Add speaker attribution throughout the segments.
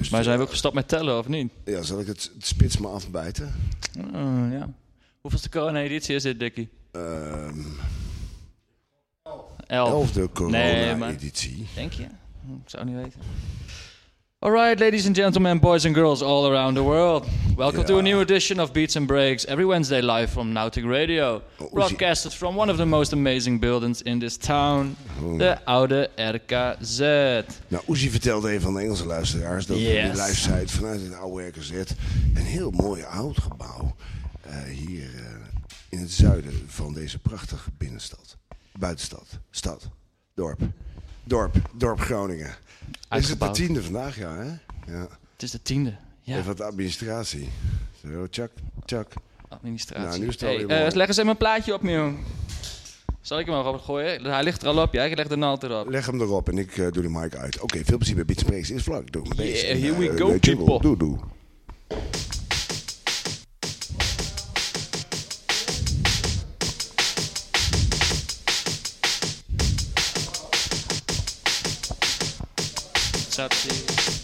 Speaker 1: Dus
Speaker 2: Maar zijn we ook gestopt met tellen, of niet?
Speaker 1: Ja, zal ik het, het spits maar afbijten?
Speaker 2: Oh, ja. Hoeveelste corona-editie is dit, Dikkie?
Speaker 1: Ehm
Speaker 2: Elf.
Speaker 1: elfde
Speaker 2: Nee,
Speaker 1: corona-editie.
Speaker 2: Denk je? Ik zou niet weten. Alright, ladies and gentlemen, boys and girls all around the world. Welcome to a new edition of Beats and Breaks, every Wednesday live from Nautic Radio.
Speaker 1: Oh,
Speaker 2: Broadcasted from one of the most amazing buildings in this town, de oude RKZ.
Speaker 1: Nou, Oezie vertelde een van de Engelse luisteraars dat
Speaker 2: Yes.
Speaker 1: we die live site vanuit het oude RKZ een heel mooi oud gebouw eh, hier eh, in het zuiden van deze prachtige binnenstad. Buitenstad, stad, dorp, dorp, dorp Groningen. Is het de tiende vandaag, ja hè? Ja.
Speaker 2: Het is de tiende. Ja,
Speaker 1: Even wat administratie. Zo, tjak, tjak.
Speaker 2: administratie.
Speaker 1: Nou, nu is het
Speaker 2: hey, eh, leg eens even een plaatje op, Mion. Zal ik hem maar op gooien? Hij ligt er al op, ja? Ik leg de naald erop.
Speaker 1: Leg hem erop en ik eh, doe de mic uit. Oké, veel plezier bij Bits Breaks. Is vlak. Doe mijn.
Speaker 2: Yeah, here we
Speaker 1: eh,
Speaker 2: go,
Speaker 1: de jingle.
Speaker 2: people.
Speaker 1: Doe, doe.
Speaker 3: Satsi.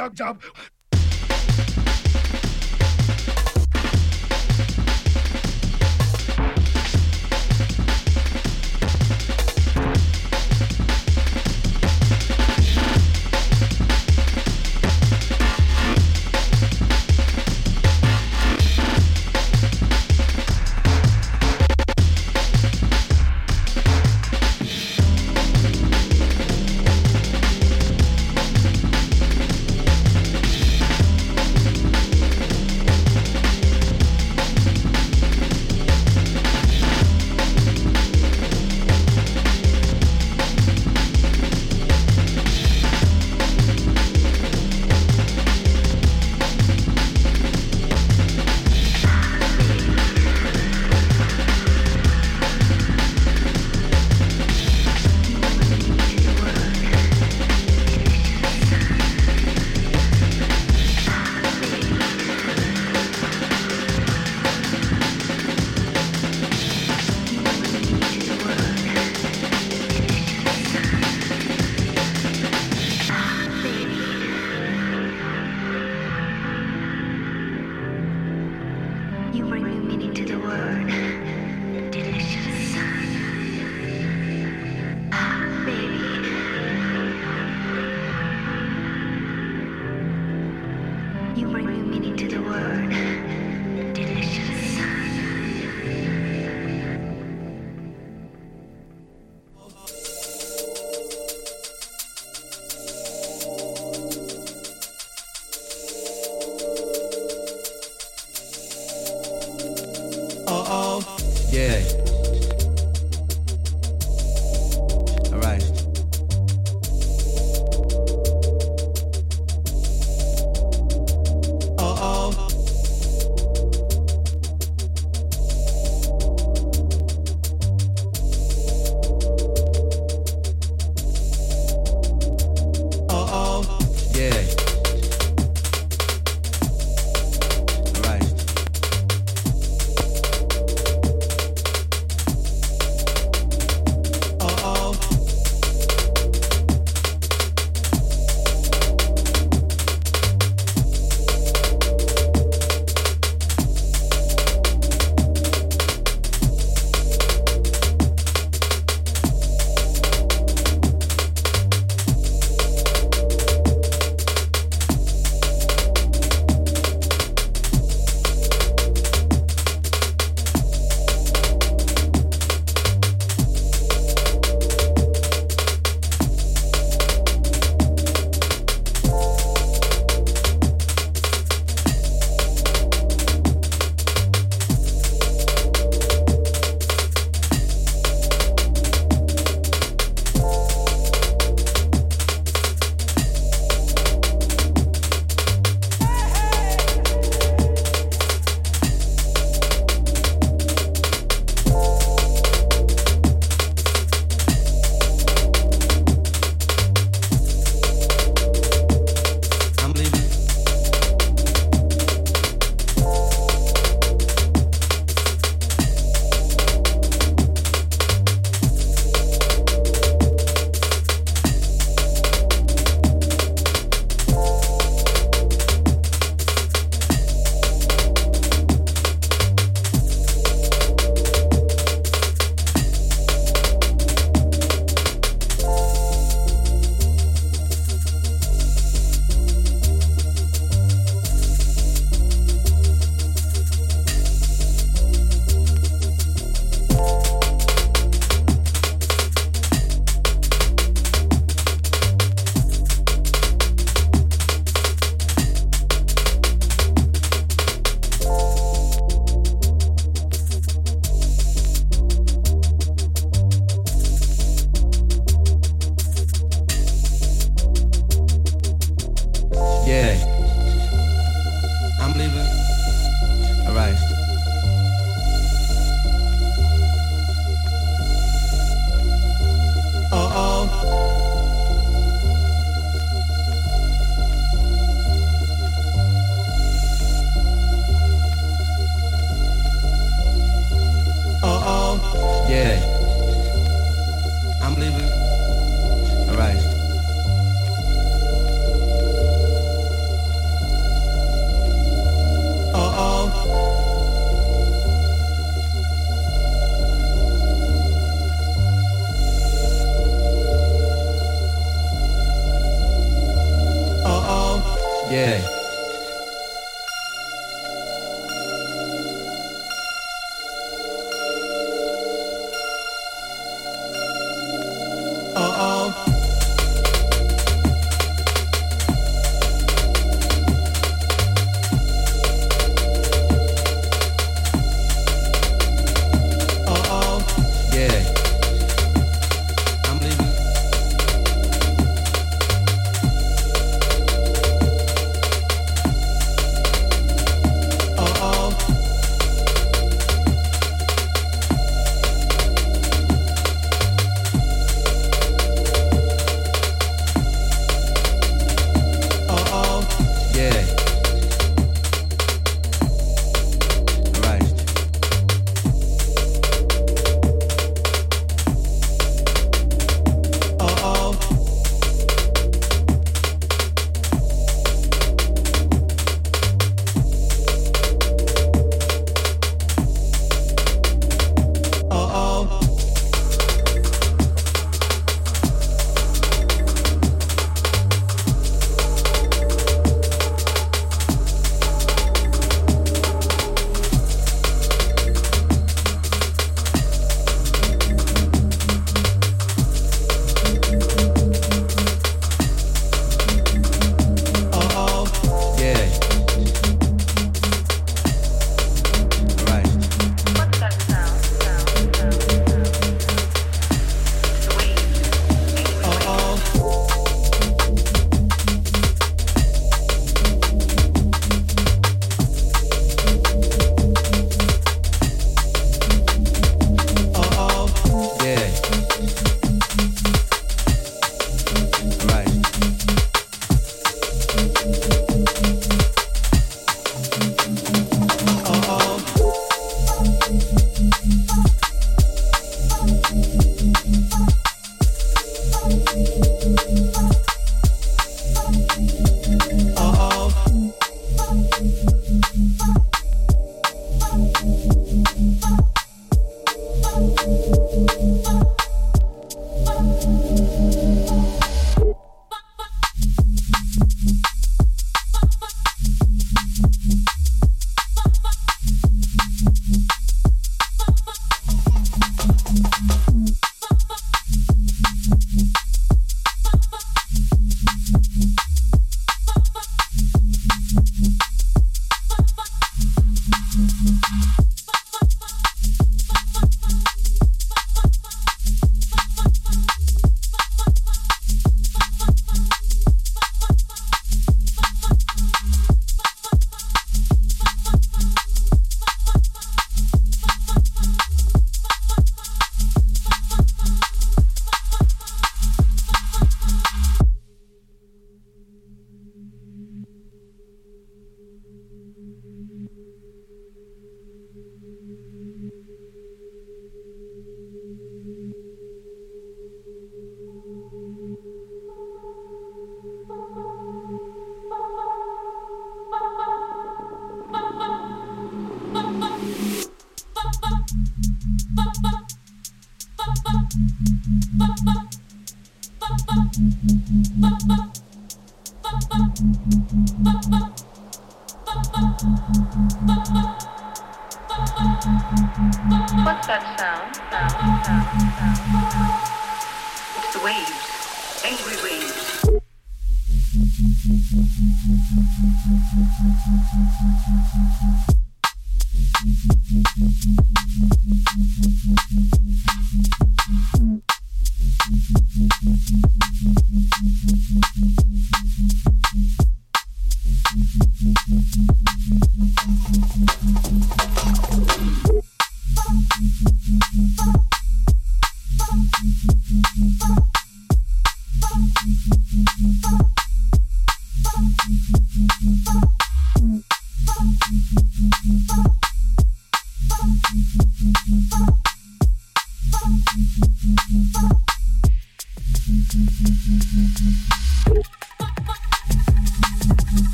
Speaker 3: nut job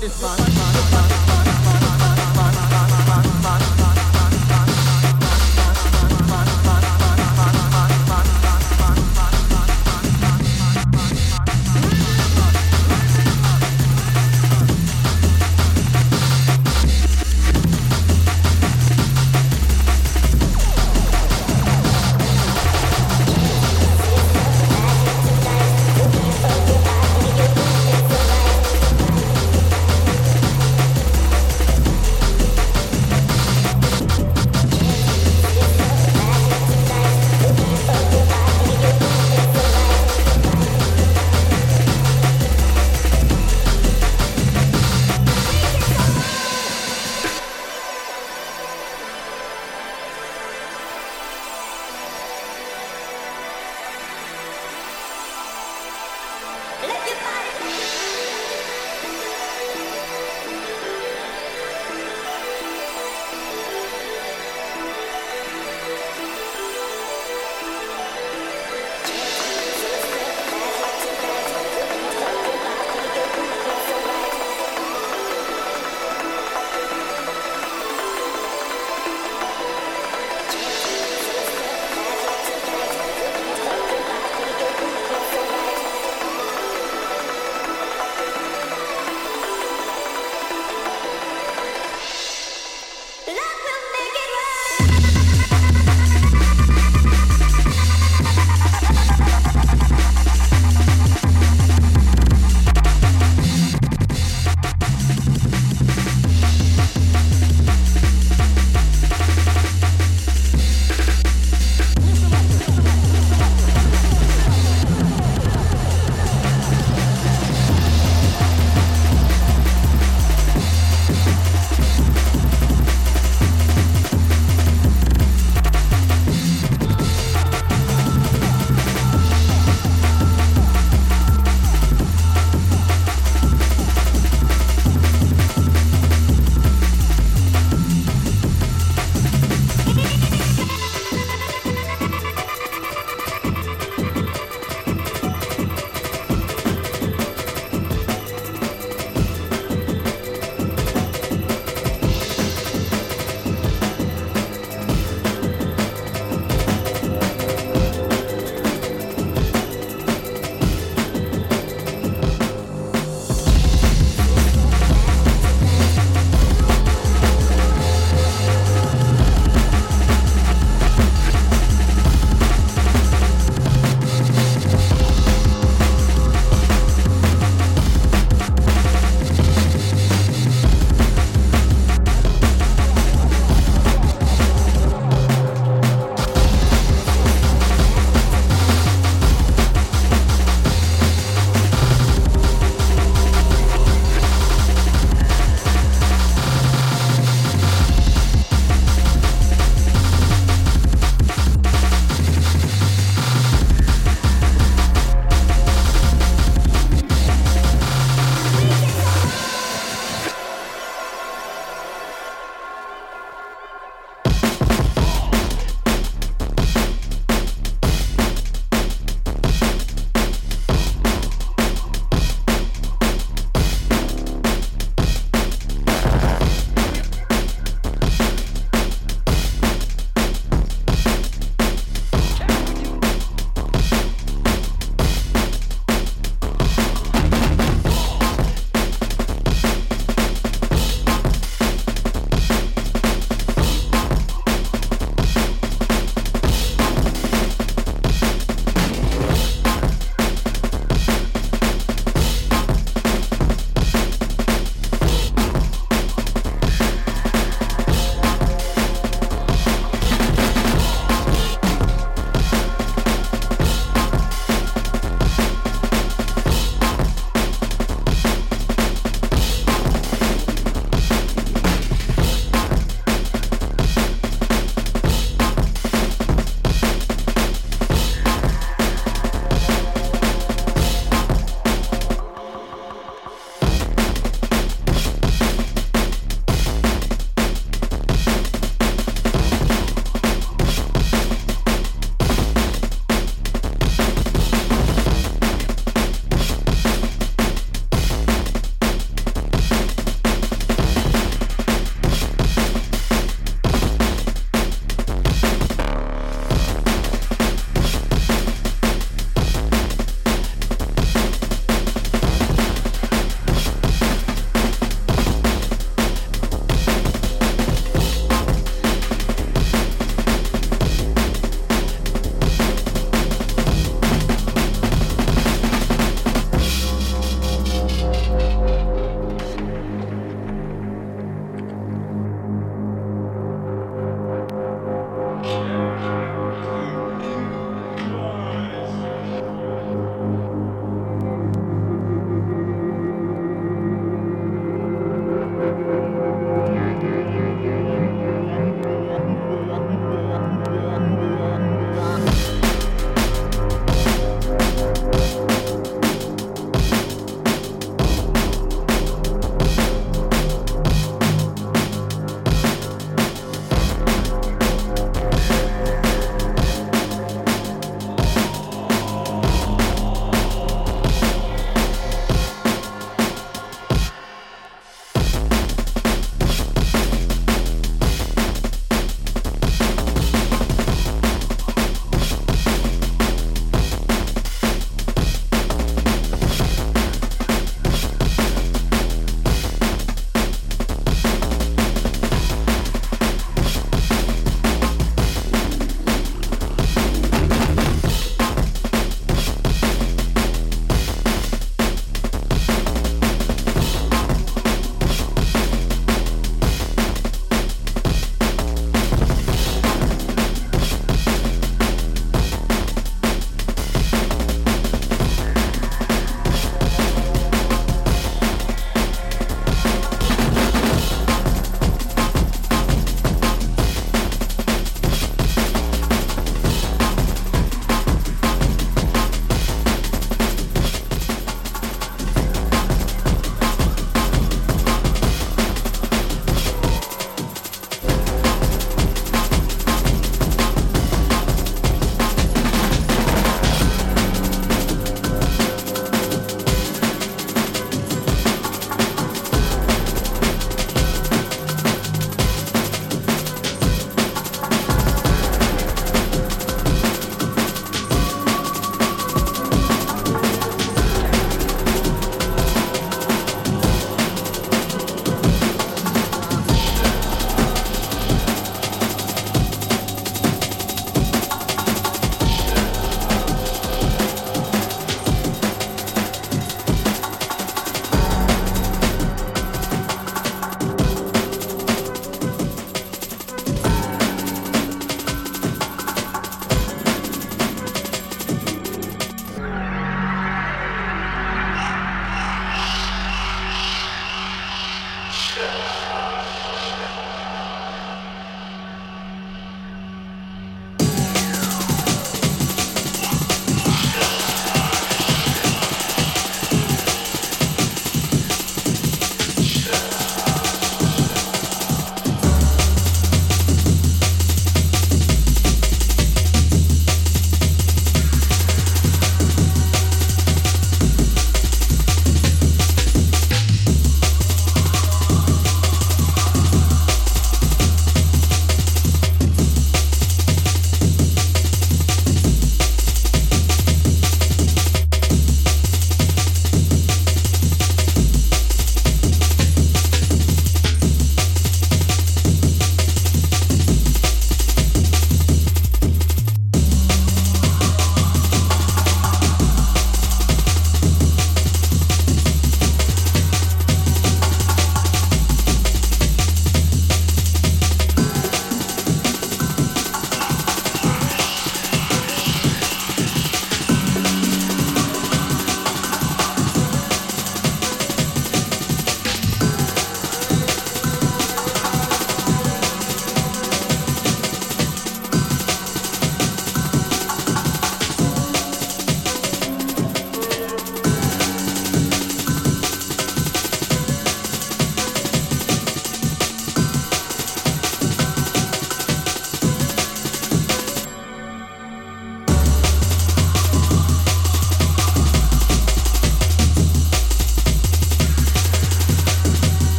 Speaker 4: This man.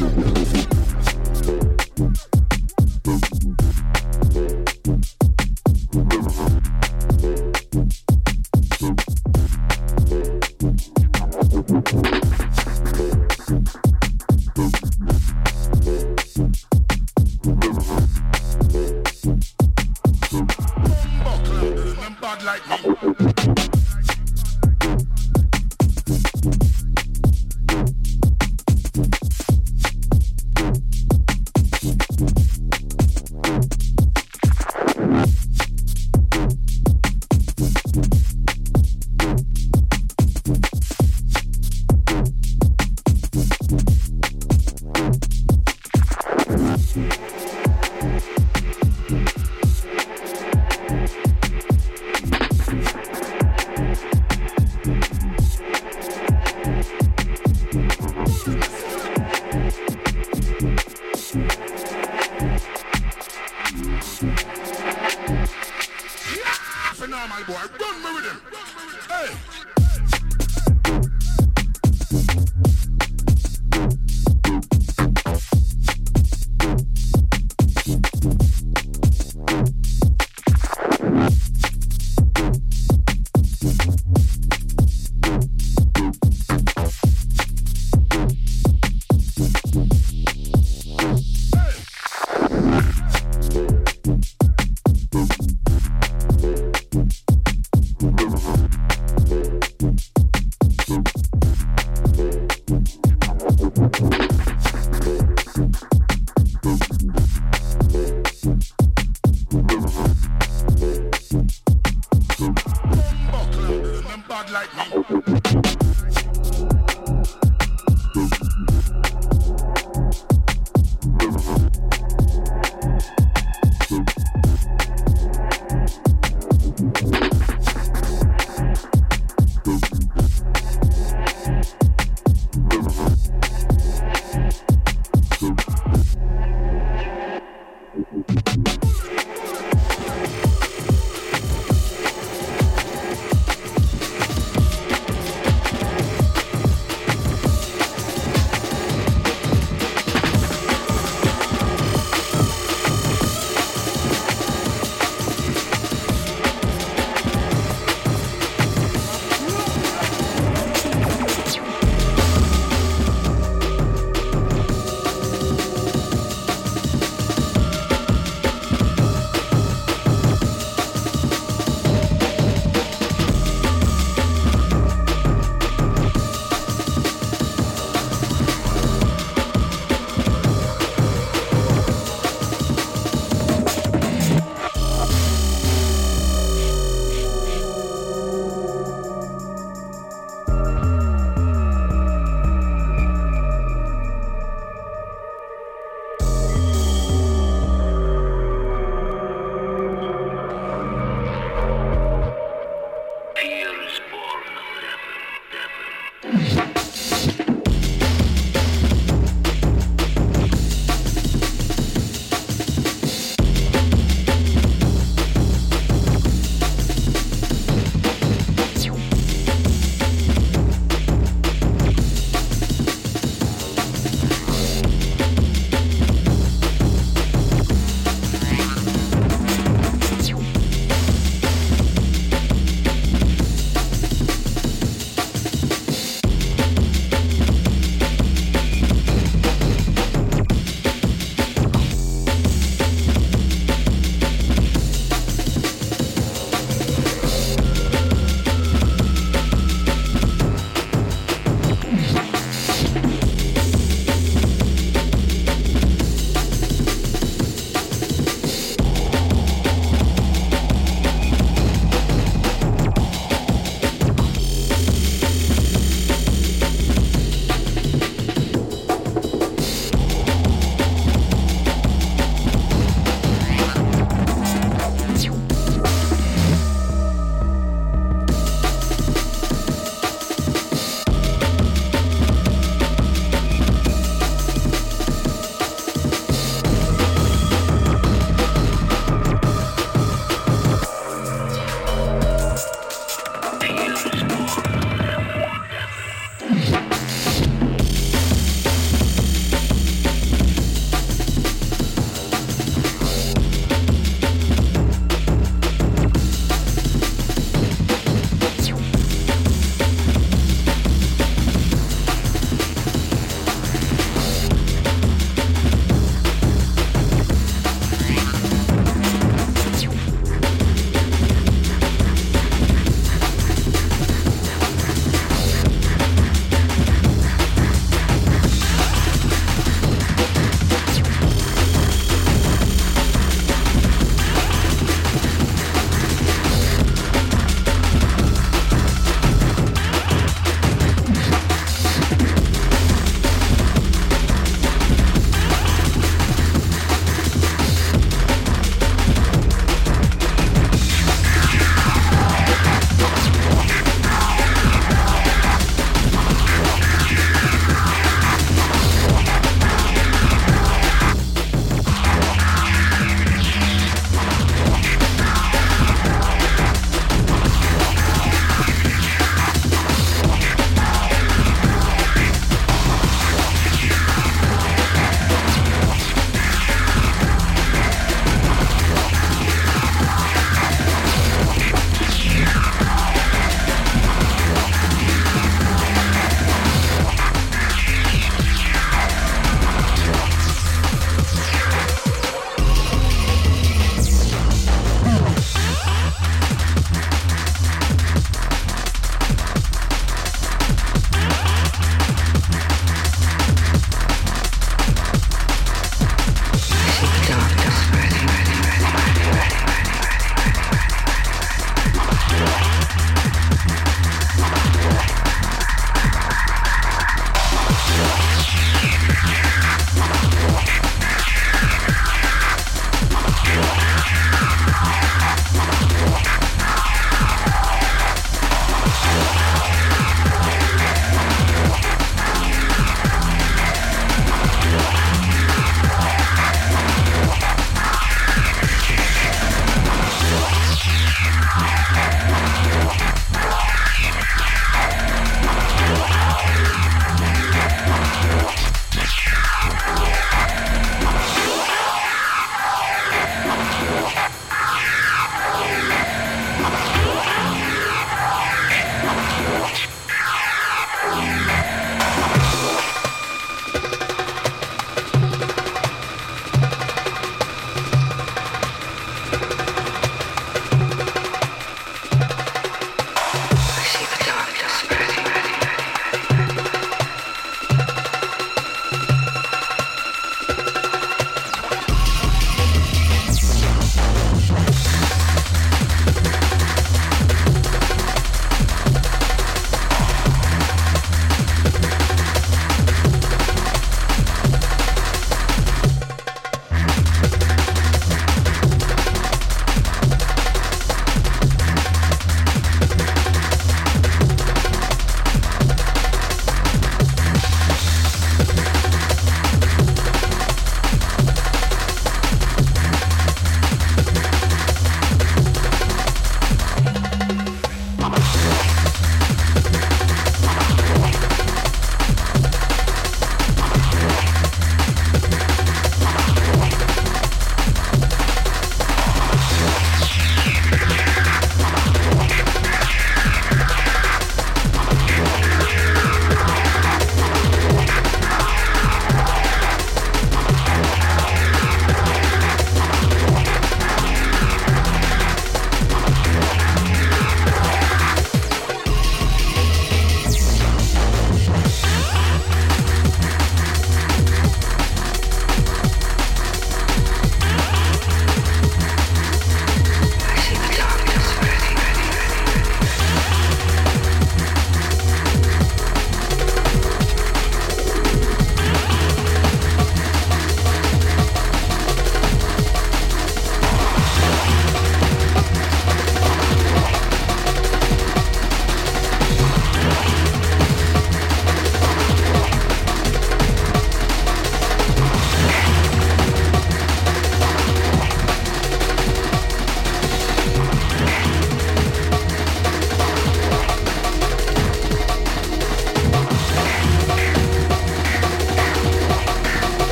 Speaker 1: Woo!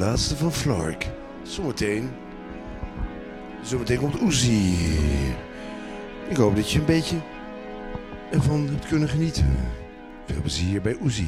Speaker 1: Laatste van Flark. Zometeen. Zometeen komt Uzi. Ik hoop dat je een beetje ervan hebt kunnen genieten. Veel plezier bij Uzi.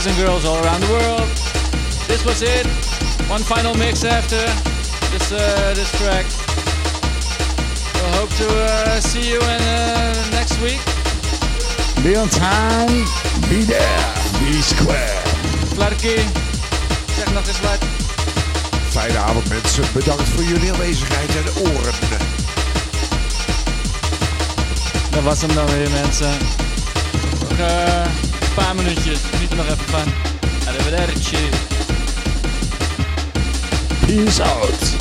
Speaker 2: Boys and girls all around the world, this was it. One final mix after this uh, this track. We'll hope to uh, see you in uh, next week.
Speaker 5: Be on time, be there, be square.
Speaker 2: Flarky, zeg nog eens wat.
Speaker 5: Fijne avond mensen, bedankt voor jullie aanwezigheid en oren.
Speaker 2: Dat was hem dan weer mensen. Eh, een paar minuutjes, geniet er nog even van. Arrivederci.
Speaker 5: Peace out.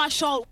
Speaker 1: achou